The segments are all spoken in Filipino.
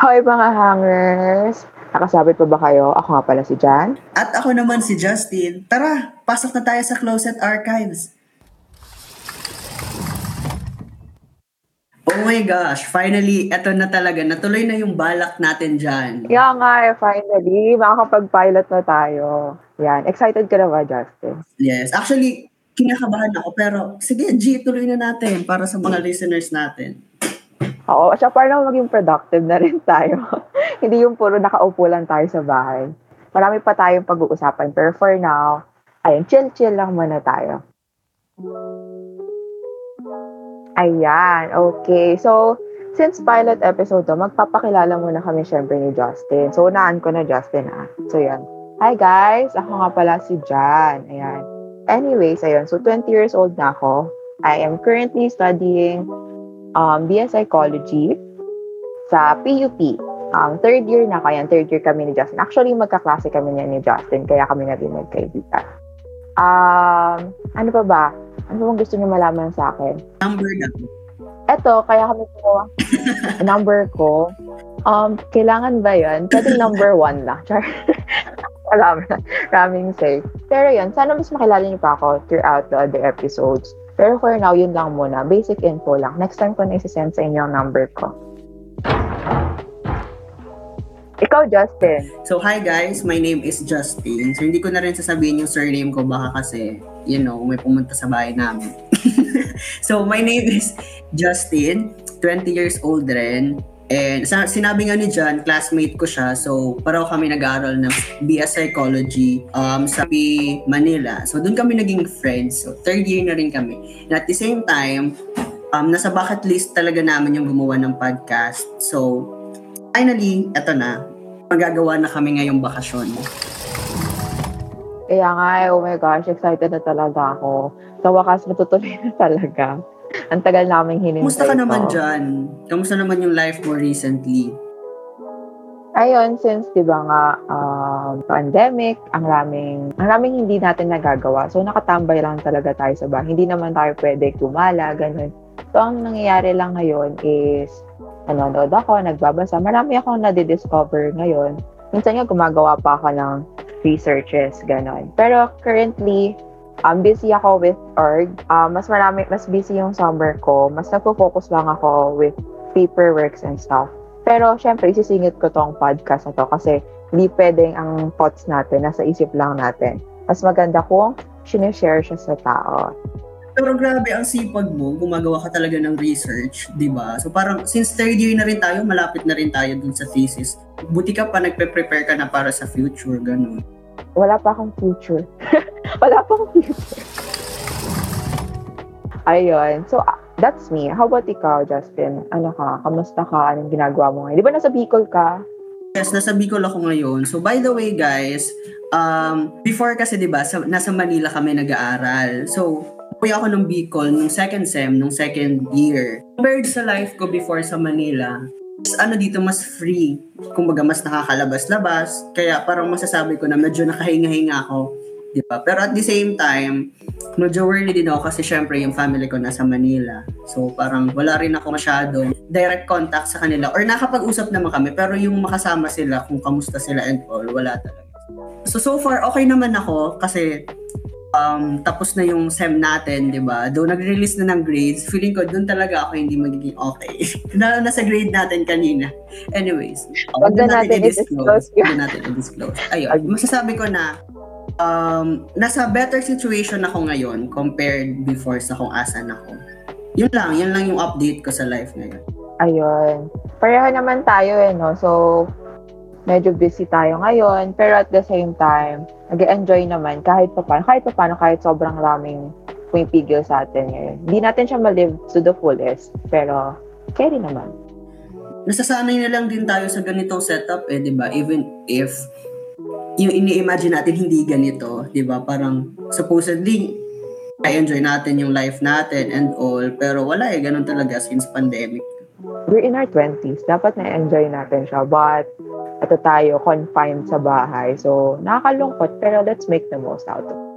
Hoy mga hangers! Nakasabit pa ba kayo? Ako nga pala si Jan. At ako naman si Justin. Tara, pasok na tayo sa Closet Archives. Oh my gosh, finally, eto na talaga. Natuloy na yung balak natin dyan. Kaya nga eh, finally, makakapag-pilot na tayo. Yan. Excited ka na ba, Justin? Yes, actually, kinakabahan ako. Pero sige, G, tuloy na natin para sa mga listeners natin. Oo, siya para maging productive na rin tayo. Hindi yung puro nakaupo lang tayo sa bahay. Marami pa tayong pag-uusapan. Pero for now, ayun, chill-chill lang muna tayo. Ayan, okay. So, since pilot episode to, magpapakilala muna kami syempre ni Justin. So, unaan ko na Justin ah. So, yan. Hi guys, ako nga pala si Jan. Ayan. Anyways, ayun. So, 20 years old na ako. I am currently studying um, BS Psychology sa PUP. Um, third year na kaya, third year kami ni Justin. Actually, magkaklase kami niya ni Justin, kaya kami na din magkaibigan. Um, ano pa ba? Ano bang gusto niyo malaman sa akin? Number na. Eto, kaya kami gumawa. number ko. Um, kailangan ba yun? Pwede number one lang. Char. Wala mo na. Raming safe. Pero yun, sana mas makilala niyo pa ako throughout the other episodes. Pero for now, yun lang muna. Basic info lang. Next time ko na isi-send sa inyo ang number ko. Ikaw, Justin. So, hi guys, my name is Justin. So, hindi ko na rin sasabihin yung surname ko baka kasi, you know, may pumunta sa bahay namin. so, my name is Justin, 20 years old rin. And sa, sinabi nga ni John, classmate ko siya. So, pareho kami nag-aaral ng BS Psychology um, sa P. Manila. So, doon kami naging friends. So, third year na rin kami. And at the same time, um, nasa bucket list talaga namin yung gumawa ng podcast. So, finally, eto na. Magagawa na kami ngayong bakasyon. Kaya nga, eh, oh my gosh, excited na talaga ako. Sa wakas, matutuloy na talaga. Ang tagal namin hinintay Kumusta ka naman to. dyan? Kamusta naman yung life mo recently? Ayun, since 'di ba nga um, pandemic, ang raming ang raming hindi natin nagagawa. So nakatambay lang talaga tayo sa bahay. Hindi naman tayo pwede gumala, ganun. So ang nangyayari lang ngayon is nanonood ako, nagbabasa. Marami akong nadi-discover ngayon. Minsan nga gumagawa pa ako ng researches, ganun. Pero currently, um, busy ako with org. Um, mas marami, mas busy yung summer ko. Mas nagpo-focus lang ako with paperworks and stuff. Pero syempre, isisingit ko tong podcast na to kasi hindi pwedeng ang thoughts natin nasa isip lang natin. Mas maganda kung sinishare siya sa tao. Pero grabe, ang sipag mo, gumagawa ka talaga ng research, di ba? So parang, since third year na rin tayo, malapit na rin tayo dun sa thesis. Buti ka pa, nagpe-prepare ka na para sa future, ganun. Wala pa akong future. Wala pa akong future. Ayun. So, ah, that's me. How about ikaw, Justin? Ano ka? Kamusta ka? Anong ginagawa mo ngayon? Di ba nasa Bicol ka? Yes, nasa Bicol ako ngayon. So by the way guys, um, before kasi 'di ba, sa, nasa Manila kami nag-aaral. So Uwi ako ng Bicol nung second sem, nung second year. Compared sa life ko before sa Manila, mas ano dito, mas free. Kumbaga, mas nakakalabas-labas. Kaya parang masasabi ko na medyo nakahinga-hinga ako. Di ba? Pero at the same time, medyo worried din ako kasi syempre yung family ko nasa Manila. So parang wala rin ako masyadong direct contact sa kanila. Or nakapag-usap naman kami, pero yung makasama sila, kung kamusta sila and all, wala talaga. So so far, okay naman ako kasi um, tapos na yung SEM natin, di ba? Though nag-release na ng grades, feeling ko doon talaga ako hindi magiging okay. na nasa grade natin kanina. Anyways, Wag na natin i-disclose Wag na natin i-disclose. Ayun, masasabi ko na um, nasa better situation ako ngayon compared before sa kung asan ako. Yun lang, yun lang yung update ko sa life ngayon. Ayun. Pareho naman tayo eh, no? So, medyo busy tayo ngayon. Pero at the same time, nag enjoy naman kahit pa paano. Kahit pa paano, kahit sobrang raming pumipigil sa atin ngayon. Hindi natin siya malive to the fullest. Pero, carry naman. Nasasanay na lang din tayo sa ganitong setup eh, di ba? Even if yung ini-imagine natin hindi ganito, di ba? Parang supposedly, I-enjoy natin yung life natin and all, pero wala eh, ganun talaga since pandemic. We're in our 20s. Dapat na-enjoy natin siya. But, ito tayo, confined sa bahay. So, nakakalungkot, pero let's make the most out of it.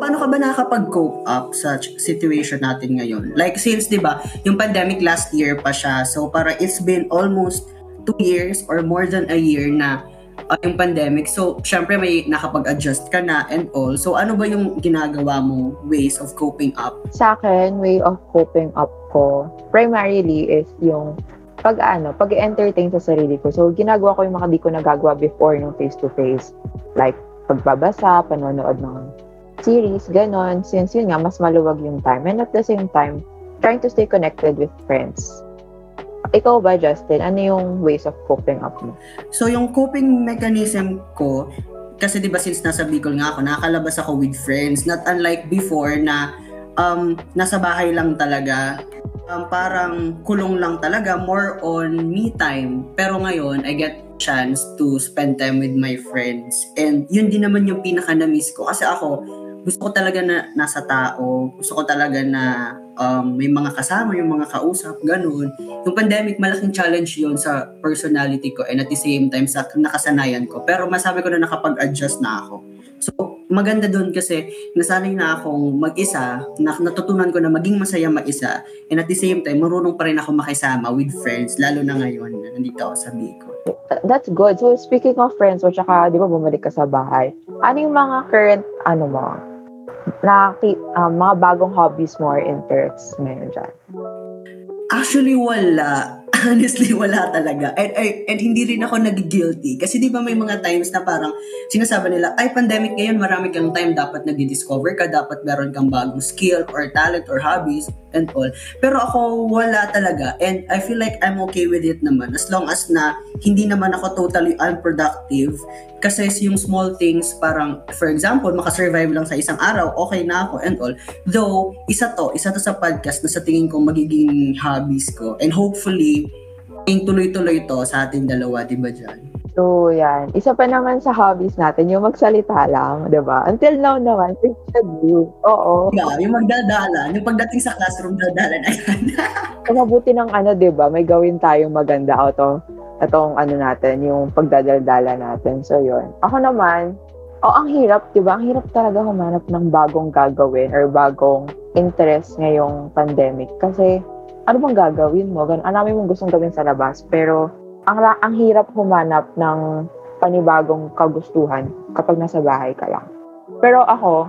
Paano ka ba nakakapag-cope up sa situation natin ngayon? Like since 'di ba, yung pandemic last year pa siya. So para it's been almost two years or more than a year na uh, yung pandemic. So, syempre may nakapag-adjust ka na and all. So, ano ba yung ginagawa mo ways of coping up? Sa akin, way of coping up ko, primarily is yung pag ano, pag entertain sa sarili ko. So, ginagawa ko yung mga di ko nagagawa before nung face-to-face. Like, pagbabasa, panonood ng series, ganon. Since yun nga, mas maluwag yung time. And at the same time, trying to stay connected with friends. Ikaw ba, Justin? Ano yung ways of coping up mo? So, yung coping mechanism ko, kasi di ba since nasa Bicol nga ako, nakakalabas ako with friends. Not unlike before na um, nasa bahay lang talaga. Um, parang kulong lang talaga, more on me time. Pero ngayon, I get chance to spend time with my friends. And yun din naman yung pinaka-na-miss ko. Kasi ako, gusto ko talaga na nasa tao. Gusto ko talaga na um, may mga kasama, yung mga kausap, ganun. Yung pandemic, malaking challenge yun sa personality ko and at the same time sa nakasanayan ko. Pero masabi ko na nakapag-adjust na ako. So, maganda doon kasi nasanay na akong mag-isa, na, natutunan ko na maging masaya mag-isa, and at the same time, marunong pa rin ako makisama with friends, lalo na ngayon na nandito ako sa Bicol. That's good. So, speaking of friends, o tsaka, di ba, bumalik ka sa bahay, ano yung mga current, ano mo, na, um, mga bagong hobbies mo or interests ngayon dyan? Actually, wala. Honestly, wala talaga. And, and, and hindi rin ako nag-guilty. Kasi di ba may mga times na parang sinasabi nila, ay, pandemic ngayon, marami kang time, dapat nag-discover ka, dapat meron kang bagong skill or talent or hobbies and all. Pero ako, wala talaga. And I feel like I'm okay with it naman. As long as na hindi naman ako totally unproductive. Kasi yung small things, parang, for example, makasurvive lang sa isang araw, okay na ako and all. Though, isa to, isa to sa podcast na sa tingin ko magiging hobbies ko. And hopefully, yung tuloy-tuloy to sa ating dalawa, di ba dyan? So, yan. Isa pa naman sa hobbies natin, yung magsalita lang, di ba? Until now naman, interview. Oo. Yeah, yung magdadala. Yung pagdating sa classroom, dadala na yan. So, mabuti ng ano, di ba? May gawin tayong maganda out of itong ano natin, yung pagdadaldala natin. So, yun. Ako naman, oh, ang hirap, di ba? Ang hirap talaga humanap ng bagong gagawin or bagong interest ngayong pandemic. Kasi, ano bang gagawin mo? Gan ang dami mong gustong gawin sa labas. Pero, ang, ang hirap humanap ng panibagong kagustuhan kapag nasa bahay ka lang. Pero ako,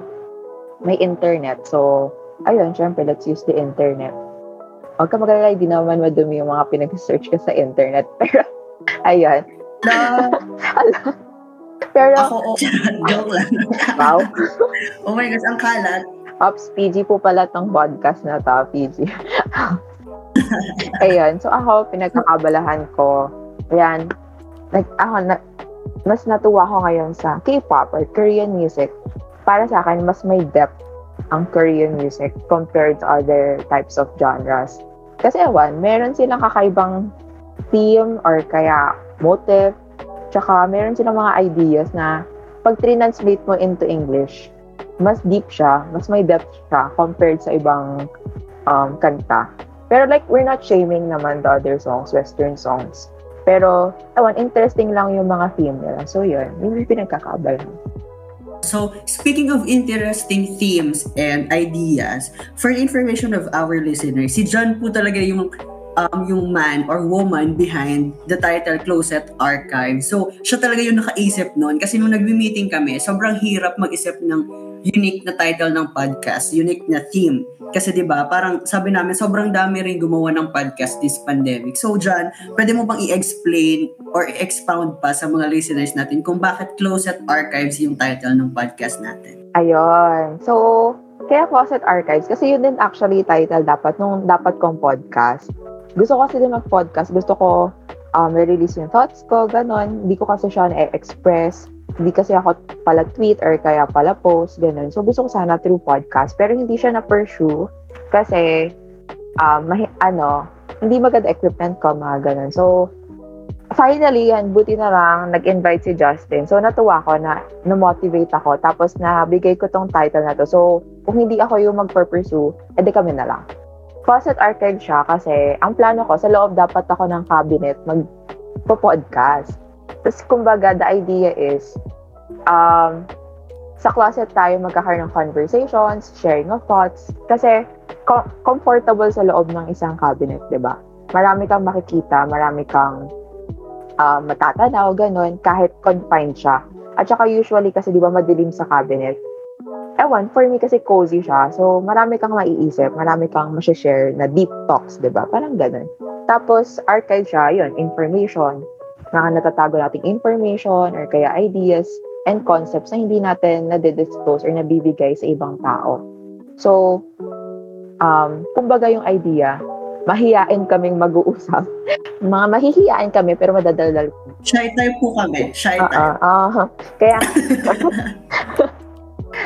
may internet. So, ayun, syempre, let's use the internet. Huwag ka magalala, hindi naman madumi yung mga pinag-search ka sa internet. Pero, ayun. Na, Pero, ako, oh, joke lang. wow. oh my gosh, ang kalat. Ops, PG po pala tong podcast na to, PG. Ayun. So, ako, pinagkakabalahan ko. Ayan. Like, ako, na, mas natuwa ko ngayon sa K-pop or Korean music. Para sa akin, mas may depth ang Korean music compared to other types of genres. Kasi ewan, meron silang kakaibang theme or kaya motive. Tsaka meron silang mga ideas na pag translate mo into English, mas deep siya, mas may depth siya compared sa ibang um, kanta. Pero like, we're not shaming naman the other songs, western songs. Pero, ewan, interesting lang yung mga theme nila. So, yun. Yun yung pinagkakaabalahan. So, speaking of interesting themes and ideas, for information of our listeners, si John po talaga yung um, yung man or woman behind the title Closet Archive. So, siya talaga yung nakaisip noon. Kasi nung nagbi-meeting kami, sobrang hirap mag-isip ng unique na title ng podcast, unique na theme. Kasi 'di ba, parang sabi namin sobrang dami rin gumawa ng podcast this pandemic. So John, pwede mo bang i-explain or expound pa sa mga listeners natin kung bakit Closet Archives yung title ng podcast natin? Ayun. So, kaya Closet Archives kasi yun din actually title dapat nung dapat kong podcast. Gusto ko kasi din mag-podcast. Gusto ko um, release yung thoughts ko, ganon. Hindi ko kasi siya na-express hindi kasi ako pala tweet or kaya pala post, ganun. So, gusto ko sana through podcast. Pero hindi siya na-pursue kasi, um, mahi- ano, hindi maganda equipment ko, mga ganun. So, finally, yan, buti na lang, nag-invite si Justin. So, natuwa ko na, na-motivate ako. Tapos, nabigay ko tong title na to. So, kung hindi ako yung mag-pursue, edi kami na lang. Closet Archive siya kasi ang plano ko, sa loob dapat ako ng cabinet mag-podcast. Tapos, kumbaga, the idea is, um, sa closet tayo magkakaroon ng conversations, sharing of thoughts, kasi com- comfortable sa loob ng isang cabinet, di ba? Marami kang makikita, marami kang uh, matatanaw, ganun, kahit confined siya. At saka usually kasi di ba madilim sa cabinet. Ewan, for me kasi cozy siya. So, marami kang maiisip, marami kang share na deep talks, di ba? Parang ganun. Tapos, archive siya, yun, information. Mga natatago nating information or kaya ideas and concepts na hindi natin nade-disclose or nabibigay sa ibang tao. So, um, kumbaga yung idea, mahiyain kaming mag-uusap. Mga mahihiyain kami pero madadaldal. Shy type po kami. Shy Ah, type. ah, ah. Kaya,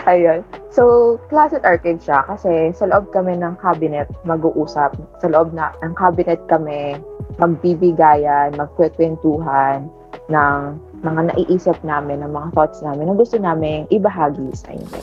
ayun. So, closet archive siya kasi sa loob kami ng cabinet mag-uusap. Sa loob na ng cabinet kami magbibigayan, magkwekwentuhan ng mga naiisip namin, ng mga thoughts namin na gusto namin ibahagi sa inyo.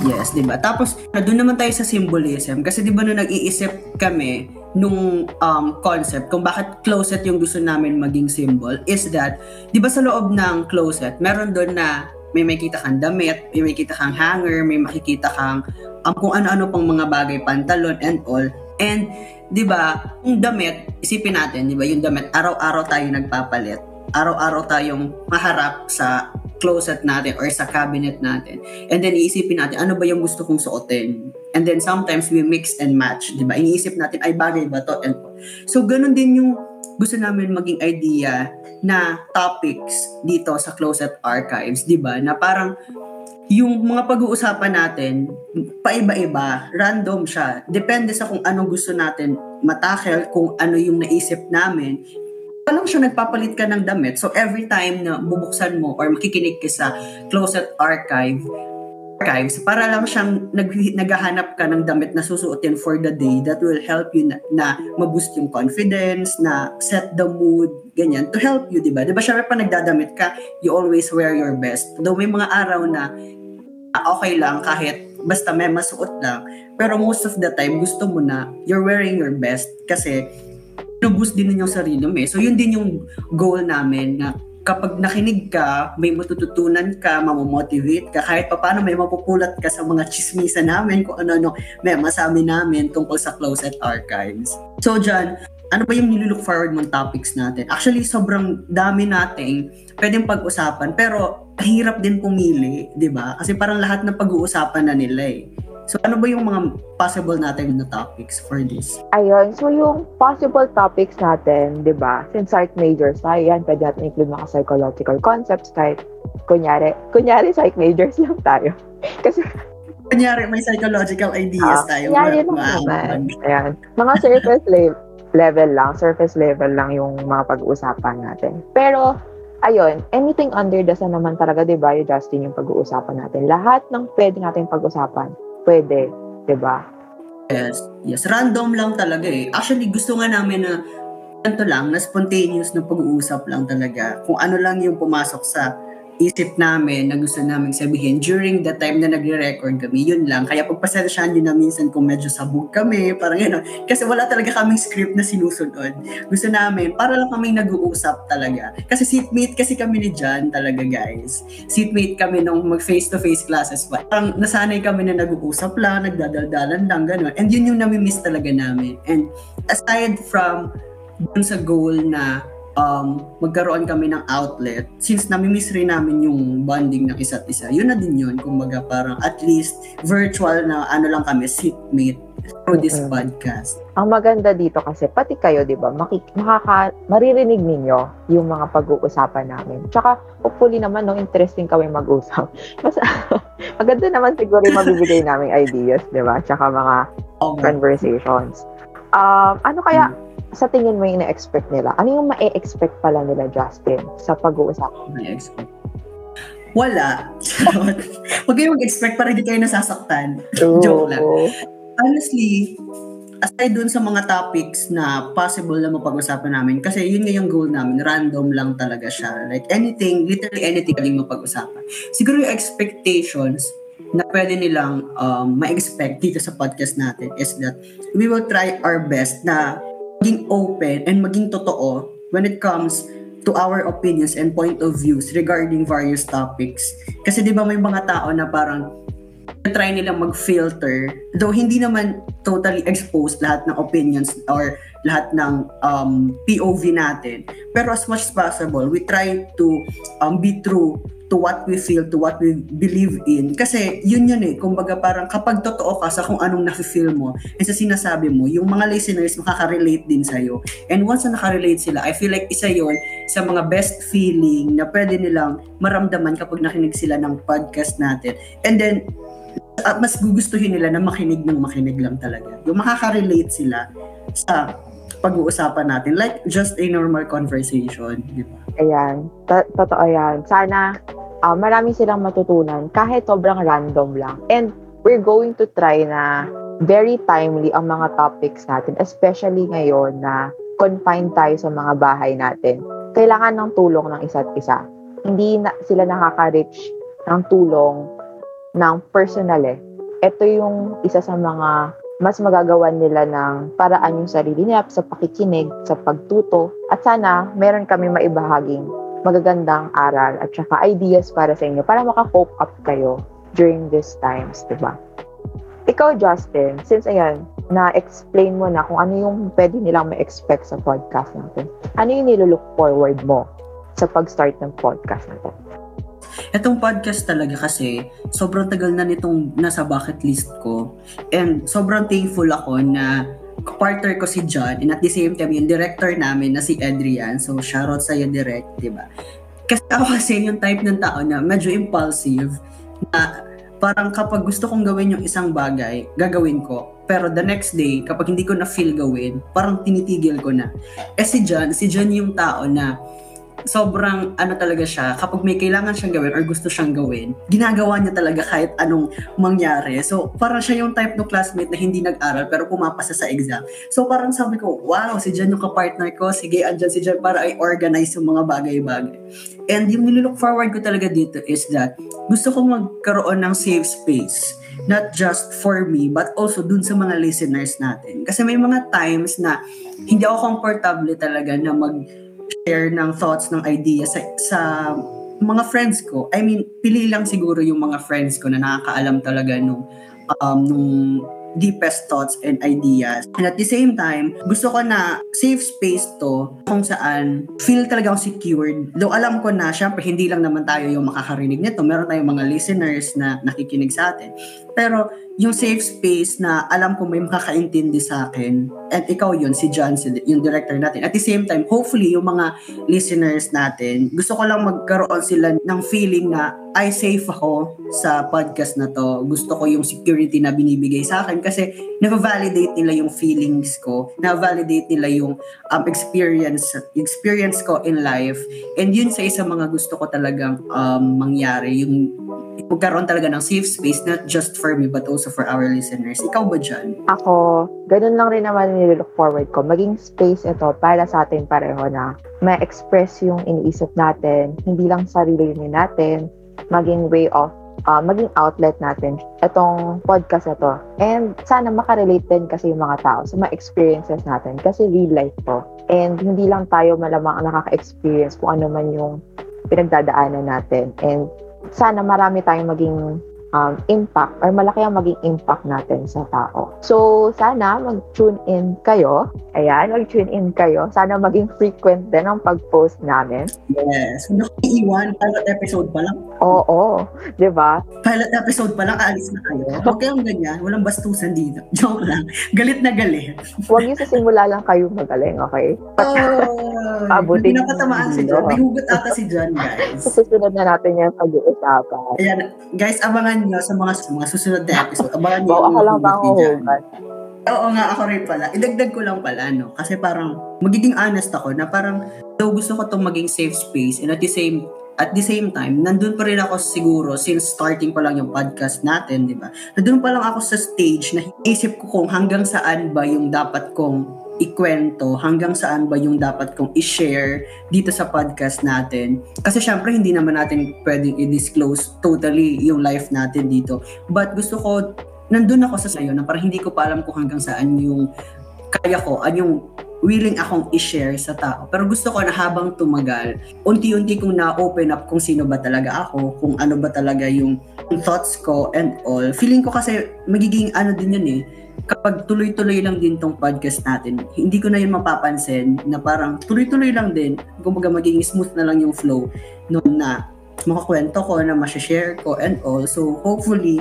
Yes, 'di ba? Tapos doon naman tayo sa symbolism kasi 'di ba nung nag-iisip kami nung um, concept kung bakit closet yung gusto namin maging symbol is that 'di ba sa loob ng closet meron doon na may makita kang damit, may makita kang hanger, may makikita kang um, kung ano-ano pang mga bagay, pantalon and all. And 'di ba, yung damit, isipin natin, 'di ba, yung damit araw-araw tayo nagpapalit. Araw-araw tayong maharap sa closet natin or sa cabinet natin. And then iisipin natin, ano ba yung gusto kong suotin? And then sometimes we mix and match, di ba? Iniisip natin, ay bagay ba to? And so ganun din yung gusto namin maging idea na topics dito sa Closet Archives, di ba? Na parang yung mga pag-uusapan natin, paiba-iba, random siya. Depende sa kung anong gusto natin matakel, kung ano yung naisip namin, pa siya nagpapalit ka ng damit. So every time na bubuksan mo or makikinig ka sa Closet Archive, archives, para lang siyang nag, naghahanap ka ng damit na susuotin for the day that will help you na, na ma-boost yung confidence, na set the mood, ganyan, to help you, di ba? Di ba, syempre pa nagdadamit ka, you always wear your best. Though may mga araw na ah, okay lang kahit basta may masuot lang, pero most of the time gusto mo na you're wearing your best kasi boost din ninyong sarili mo eh. So yun din yung goal namin na kapag nakinig ka, may matututunan ka, mamomotivate ka, kahit pa paano may mapupulat ka sa mga chismisa namin kung ano-ano may masabi namin tungkol sa Closet Archives. So dyan, ano ba yung nilook forward mong topics natin? Actually, sobrang dami nating pwedeng pag-usapan, pero hirap din pumili, di ba? Kasi parang lahat ng pag-uusapan na nila eh. So ano ba yung mga possible natin na topics for this? Ayun, so yung possible topics natin, di ba, since psych majors tayo, yan, pwede natin include mga psychological concepts kahit kunyari, kunyari psych majors lang tayo. Kasi, Kunyari, may psychological ideas ah, tayo. kunyari lang Ma- naman. ma- Ayan, mga surface le- level lang, surface level lang yung mga pag-uusapan natin. Pero, ayun, anything under the sun naman talaga, di ba, yung Justin, yung pag-uusapan natin. Lahat ng pwede natin pag-usapan, pwede, di ba? Yes, yes. Random lang talaga eh. Actually, gusto nga namin na ganito lang, na spontaneous na pag-uusap lang talaga. Kung ano lang yung pumasok sa isip namin na gusto namin sabihin during the time na nagre-record kami, yun lang. Kaya pagpasensyahan nyo na minsan kung medyo sabog kami, parang yun. Kasi wala talaga kaming script na sinusunod. Gusto namin, para lang kaming nag-uusap talaga. Kasi seatmate kasi kami ni John talaga guys. Seatmate kami nung mag face-to-face classes pa. Parang nasanay kami na nag-uusap lang, nagdadaldalan lang, gano'n. And yun yung nami-miss talaga namin. And aside from dun sa goal na um, magkaroon kami ng outlet, since nami-miss rin namin yung bonding ng isa't isa, yun na din yun. Kumbaga parang at least virtual na ano lang kami, seatmate through this Mhm. podcast. Ang maganda dito kasi, pati kayo, di ba, makik- makaka- maririnig ninyo yung mga pag-uusapan namin. Tsaka, hopefully naman, no, interesting kami mag-usap. Mas, maganda naman siguro yung mabibigay naming ideas, di ba? Tsaka mga Okay. conversations. Um, ano kaya, sa tingin mo yung na-expect nila? Ano yung ma-expect pala nila, Justin, sa pag-uusapan? May expect. Wala. Huwag kayong mag-expect para hindi kayo nasasaktan. Joke lang. Honestly, aside dun sa mga topics na possible na mapag-usapan namin, kasi yun nga yung goal namin, random lang talaga siya. Like anything, literally anything pwedeng mapag-usapan. Siguro yung expectations na pwede nilang um, ma-expect dito sa podcast natin is that we will try our best na maging open and maging totoo when it comes to our opinions and point of views regarding various topics. Kasi di ba may mga tao na parang try nilang mag-filter, though hindi naman totally exposed lahat ng opinions or lahat ng um, POV natin. Pero as much as possible, we try to um, be true to what we feel, to what we believe in. Kasi yun yun eh, kumbaga parang kapag totoo ka sa kung anong nafe-feel mo and sa sinasabi mo, yung mga listeners makaka-relate din sa'yo. And once na nakarelate sila, I feel like isa yon sa mga best feeling na pwede nilang maramdaman kapag nakinig sila ng podcast natin. And then, at mas gugustuhin nila na makinig ng makinig lang talaga. Yung makaka-relate sila sa pag-uusapan natin. Like, just a normal conversation. Di ba? Ayan, to- totoo yan. Sana uh, marami silang matutunan kahit sobrang random lang. And we're going to try na very timely ang mga topics natin, especially ngayon na confined tayo sa mga bahay natin. Kailangan ng tulong ng isa't isa. Hindi na sila nakaka-reach ng tulong ng personal eh. Ito yung isa sa mga mas magagawan nila ng paraan yung sarili nila sa pakikinig, sa pagtuto, at sana meron kami maibahaging magagandang aral at saka ideas para sa inyo para maka-cope up kayo during these times, di ba? Ikaw, Justin, since ayan, na-explain mo na kung ano yung pwede nilang ma-expect sa podcast natin, ano yung nilook forward mo sa pag-start ng podcast natin? Itong podcast talaga kasi, sobrang tagal na nitong nasa bucket list ko. And sobrang thankful ako na partner ko si John and at the same time yung director namin na si Adrian. So shoutout sa iyo direct, 'di ba? Kasi ako kasi yung type ng tao na medyo impulsive na parang kapag gusto kong gawin yung isang bagay, gagawin ko. Pero the next day, kapag hindi ko na feel gawin, parang tinitigil ko na. Eh si John, si John yung tao na sobrang ano talaga siya, kapag may kailangan siyang gawin or gusto siyang gawin, ginagawa niya talaga kahit anong mangyari. So, parang siya yung type ng classmate na hindi nag-aral pero pumapasa sa exam. So, parang sabi ko, wow, si Jan yung kapartner ko, sige, andyan si Jan para i-organize yung mga bagay-bagay. And yung nilook forward ko talaga dito is that gusto ko magkaroon ng safe space not just for me but also dun sa mga listeners natin. Kasi may mga times na hindi ako comfortable talaga na mag share ng thoughts, ng ideas sa, sa mga friends ko. I mean, pili lang siguro yung mga friends ko na nakakaalam talaga nung, um, nung deepest thoughts and ideas. And at the same time, gusto ko na safe space to kung saan feel talaga akong secured. Though alam ko na, syempre, hindi lang naman tayo yung makakarinig nito. Meron tayong mga listeners na nakikinig sa atin. Pero yung safe space na alam ko may makakaintindi sa akin at ikaw yun, si John, yung director natin. At the same time, hopefully, yung mga listeners natin, gusto ko lang magkaroon sila ng feeling na ay safe ako sa podcast na to. Gusto ko yung security na binibigay sa akin kasi na-validate nila yung feelings ko, na-validate nila yung um, experience experience ko in life. And yun sa isa mga gusto ko talagang um, mangyari, yung magkaroon talaga ng safe space, not just for me, but also for our listeners. Ikaw ba dyan? Ako, ganun lang rin naman nilook forward ko. Maging space ito para sa atin pareho na ma-express yung iniisip natin, hindi lang sarili natin, maging way of uh, maging outlet natin itong podcast na to. And sana makarelate din kasi yung mga tao sa mga experiences natin kasi real life to. And hindi lang tayo malamang nakaka-experience kung ano man yung pinagdadaanan natin. And sana marami tayong maging um, impact or malaki ang maging impact natin sa tao. So, sana mag-tune in kayo. Ayan, mag-tune in kayo. Sana maging frequent din ang pag-post namin. Yes. Kung iwan, pilot episode pa lang. Oo, di ba? Pilot episode pa lang, aalis na kayo. Huwag kayong ganyan. Walang bastusan dito. Joke lang. Galit na galit. Huwag yung sa simula lang kayo magaling, okay? Oh, Abutin Hindi napatamaan si John. May hugot ata si John, guys. Susunod na natin yung pag-uusapan. Ayan, guys, abangan nyo sa mga, mga susunod na episode. Abangan nyo Wow, ako lang ba ang? Oo nga, ako rin pala. Idagdag ko lang pala, no? Kasi parang, magiging honest ako na parang, though gusto ko itong maging safe space and at the same at the same time, nandun pa rin ako siguro since starting pa lang yung podcast natin, di ba? Nandun pa lang ako sa stage na isip ko kung hanggang saan ba yung dapat kong ikwento, hanggang saan ba yung dapat kong i-share dito sa podcast natin. Kasi syempre, hindi naman natin pwedeng i-disclose totally yung life natin dito. But gusto ko, nandun ako sa sayo na parang hindi ko pa alam kung hanggang saan yung kaya ko, an yung willing akong i-share sa tao. Pero gusto ko na habang tumagal, unti-unti kong na-open up kung sino ba talaga ako, kung ano ba talaga yung thoughts ko and all. Feeling ko kasi magiging ano din yun eh, kapag tuloy-tuloy lang din tong podcast natin, hindi ko na yun mapapansin na parang tuloy-tuloy lang din, kumbaga magiging smooth na lang yung flow nung na makakwento ko, na share ko and all. So hopefully,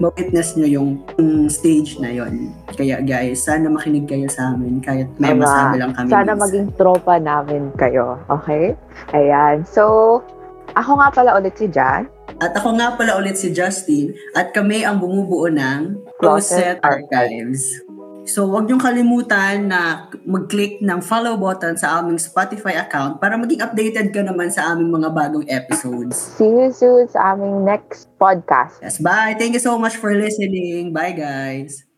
ma-witness nyo yung, yung stage na yon. Kaya guys, sana makinig kayo sa amin kahit may Diba? masabi lang kami. Sana minsan. maging tropa namin kayo. Okay? Ayan. So, ako nga pala ulit si Jan. At ako nga pala ulit si Justin at kami ang bumubuo ng Closet Closet Archives. So, huwag niyong kalimutan na mag-click ng follow button sa aming Spotify account para maging updated ka naman sa aming mga bagong episodes. See you soon sa aming next podcast. Yes, bye! Thank you so much for listening. Bye, guys!